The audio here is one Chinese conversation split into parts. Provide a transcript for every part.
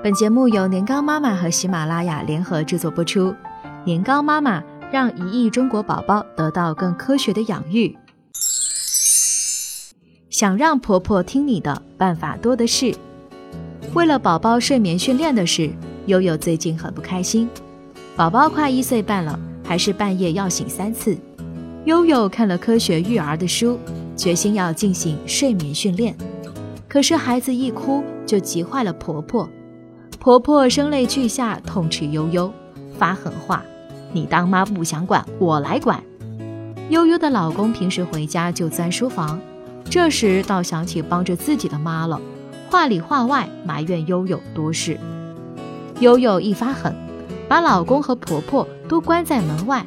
本节目由年糕妈妈和喜马拉雅联合制作播出。年糕妈妈让一亿中国宝宝得到更科学的养育。想让婆婆听你的办法多的是。为了宝宝睡眠训练的事，悠悠最近很不开心。宝宝快一岁半了，还是半夜要醒三次。悠悠看了科学育儿的书，决心要进行睡眠训练。可是孩子一哭就急坏了婆婆，婆婆声泪俱下痛斥悠悠，发狠话：“你当妈不想管，我来管。”悠悠的老公平时回家就钻书房，这时倒想起帮着自己的妈了。话里话外埋怨悠悠多事，悠悠一发狠，把老公和婆婆都关在门外，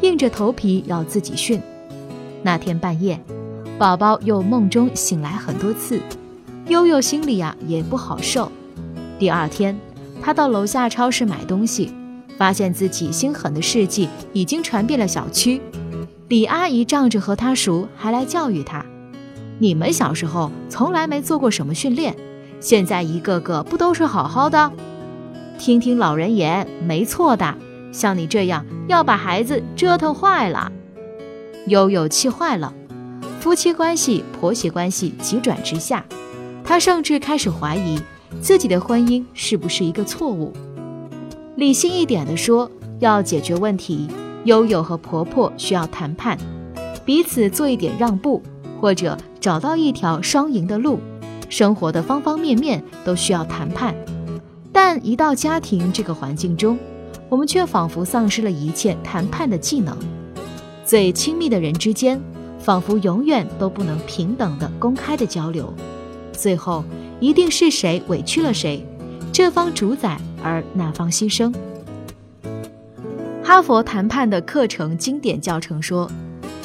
硬着头皮要自己训。那天半夜，宝宝又梦中醒来很多次，悠悠心里呀也不好受。第二天，他到楼下超市买东西，发现自己心狠的事迹已经传遍了小区。李阿姨仗着和他熟，还来教育他。你们小时候从来没做过什么训练，现在一个个不都是好好的？听听老人言，没错的。像你这样要把孩子折腾坏了，悠悠气坏了，夫妻关系、婆媳关系急转直下，她甚至开始怀疑自己的婚姻是不是一个错误。理性一点的说，要解决问题，悠悠和婆婆需要谈判，彼此做一点让步。或者找到一条双赢的路，生活的方方面面都需要谈判，但一到家庭这个环境中，我们却仿佛丧失了一切谈判的技能。最亲密的人之间，仿佛永远都不能平等的、公开的交流，最后一定是谁委屈了谁，这方主宰而那方牺牲。哈佛谈判的课程经典教程说。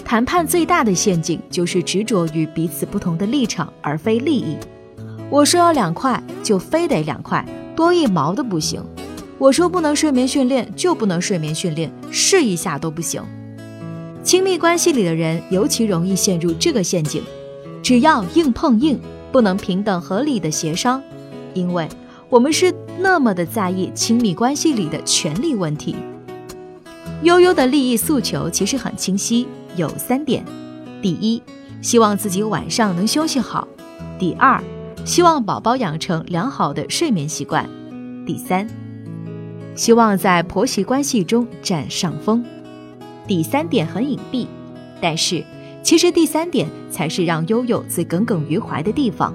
谈判最大的陷阱就是执着于彼此不同的立场，而非利益。我说要两块，就非得两块，多一毛都不行。我说不能睡眠训练，就不能睡眠训练，试一下都不行。亲密关系里的人尤其容易陷入这个陷阱，只要硬碰硬，不能平等合理的协商，因为我们是那么的在意亲密关系里的权利问题。悠悠的利益诉求其实很清晰。有三点：第一，希望自己晚上能休息好；第二，希望宝宝养成良好的睡眠习惯；第三，希望在婆媳关系中占上风。第三点很隐蔽，但是其实第三点才是让悠悠最耿耿于怀的地方。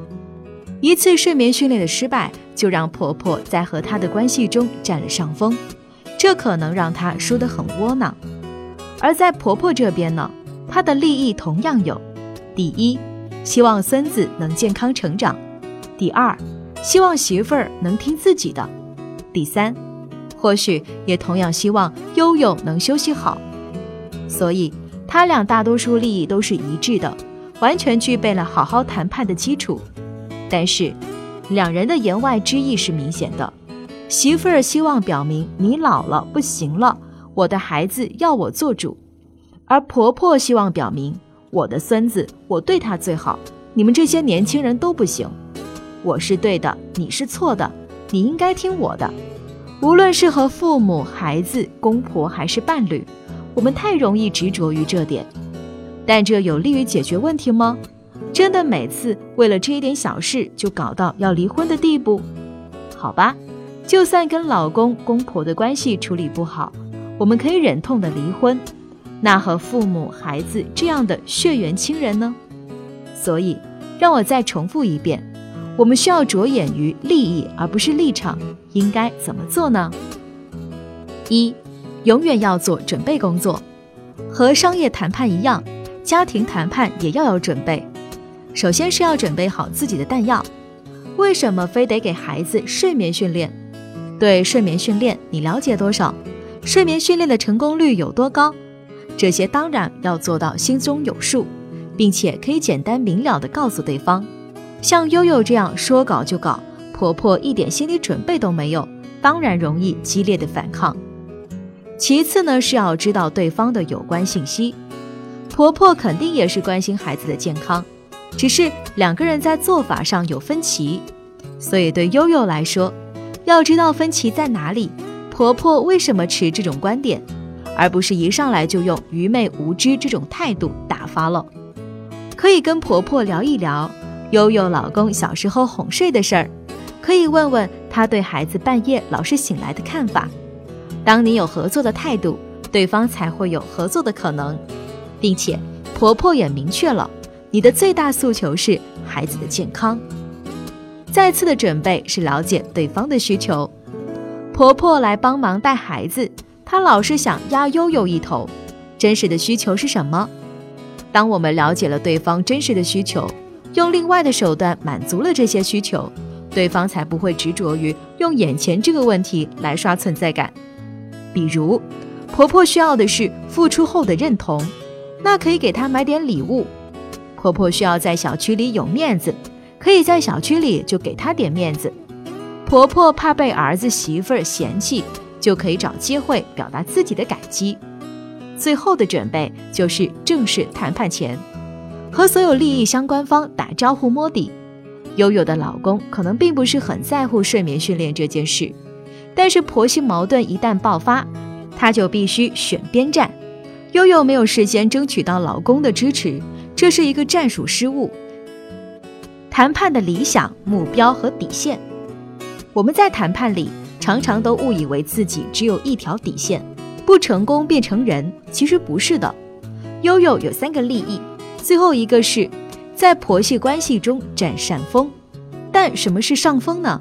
一次睡眠训练的失败，就让婆婆在和她的关系中占了上风，这可能让她输得很窝囊。而在婆婆这边呢，她的利益同样有：第一，希望孙子能健康成长；第二，希望媳妇儿能听自己的；第三，或许也同样希望悠悠能休息好。所以，他俩大多数利益都是一致的，完全具备了好好谈判的基础。但是，两人的言外之意是明显的：媳妇儿希望表明你老了不行了。我的孩子要我做主，而婆婆希望表明我的孙子我对他最好，你们这些年轻人都不行。我是对的，你是错的，你应该听我的。无论是和父母、孩子、公婆还是伴侣，我们太容易执着于这点，但这有利于解决问题吗？真的每次为了这一点小事就搞到要离婚的地步？好吧，就算跟老公公婆的关系处理不好。我们可以忍痛的离婚，那和父母、孩子这样的血缘亲人呢？所以，让我再重复一遍，我们需要着眼于利益而不是立场，应该怎么做呢？一，永远要做准备工作，和商业谈判一样，家庭谈判也要有准备。首先是要准备好自己的弹药。为什么非得给孩子睡眠训练？对睡眠训练，你了解多少？睡眠训练的成功率有多高？这些当然要做到心中有数，并且可以简单明了地告诉对方。像悠悠这样说搞就搞，婆婆一点心理准备都没有，当然容易激烈的反抗。其次呢，是要知道对方的有关信息。婆婆肯定也是关心孩子的健康，只是两个人在做法上有分歧。所以对悠悠来说，要知道分歧在哪里，婆婆为什么持这种观点，而不是一上来就用愚昧无知这种态度打发了。可以跟婆婆聊一聊悠悠老公小时候哄睡的事儿，可以问问他对孩子半夜老是醒来的看法。当你有合作的态度，对方才会有合作的可能，并且婆婆也明确了你的最大诉求是孩子的健康。再次的准备是了解对方的需求。婆婆来帮忙带孩子，她老是想压悠悠一头，真实的需求是什么？当我们了解了对方真实的需求，用另外的手段满足了这些需求，对方才不会执着于用眼前这个问题来刷存在感。比如，婆婆需要的是付出后的认同，那可以给她买点礼物；婆婆需要在小区里有面子。可以在小区里就给她点面子。婆婆怕被儿子媳妇儿嫌弃，就可以找机会表达自己的感激。最后的准备就是正式谈判前，和所有利益相关方打招呼摸底。悠悠的老公可能并不是很在乎睡眠训练这件事，但是婆媳矛盾一旦爆发，她就必须选边站。悠悠没有事先争取到老公的支持，这是一个战术失误。谈判的理想目标和底线，我们在谈判里常常都误以为自己只有一条底线，不成功变成人，其实不是的。悠悠有三个利益，最后一个是在婆媳关系中占上风。但什么是上风呢？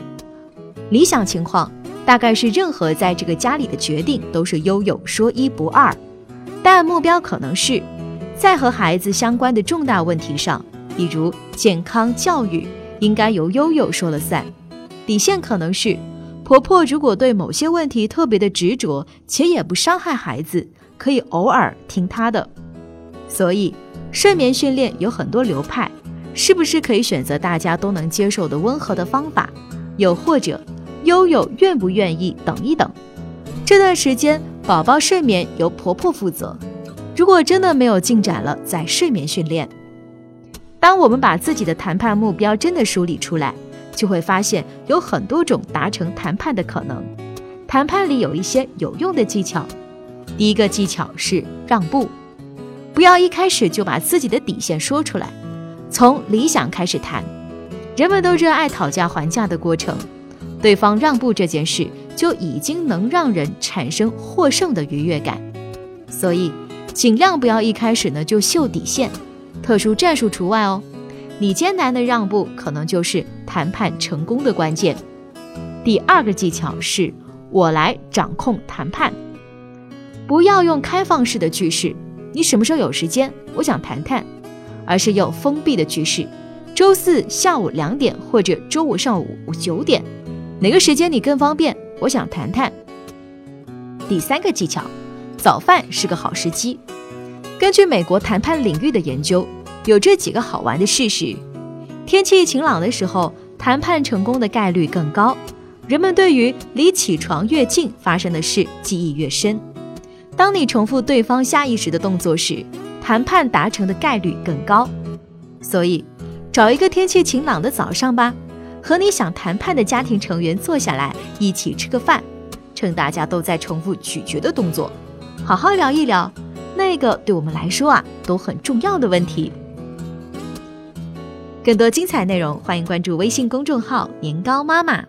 理想情况大概是任何在这个家里的决定都是悠悠说一不二，但目标可能是在和孩子相关的重大问题上。比如健康教育应该由悠悠说了算，底线可能是婆婆如果对某些问题特别的执着，且也不伤害孩子，可以偶尔听她的。所以睡眠训练有很多流派，是不是可以选择大家都能接受的温和的方法？又或者悠悠愿不愿意等一等？这段时间宝宝睡眠由婆婆负责，如果真的没有进展了，再睡眠训练。当我们把自己的谈判目标真的梳理出来，就会发现有很多种达成谈判的可能。谈判里有一些有用的技巧。第一个技巧是让步，不要一开始就把自己的底线说出来，从理想开始谈。人们都热爱讨价还价的过程，对方让步这件事就已经能让人产生获胜的愉悦感。所以，尽量不要一开始呢就秀底线。特殊战术除外哦，你艰难的让步可能就是谈判成功的关键。第二个技巧是我来掌控谈判，不要用开放式的句式，你什么时候有时间？我想谈谈，而是用封闭的句式，周四下午两点或者周五上午九点，哪个时间你更方便？我想谈谈。第三个技巧，早饭是个好时机。根据美国谈判领域的研究，有这几个好玩的事实：天气晴朗的时候，谈判成功的概率更高；人们对于离起床越近发生的事记忆越深；当你重复对方下意识的动作时，谈判达成的概率更高。所以，找一个天气晴朗的早上吧，和你想谈判的家庭成员坐下来一起吃个饭，趁大家都在重复咀嚼的动作，好好聊一聊。那个对我们来说啊都很重要的问题。更多精彩内容，欢迎关注微信公众号“年糕妈妈”。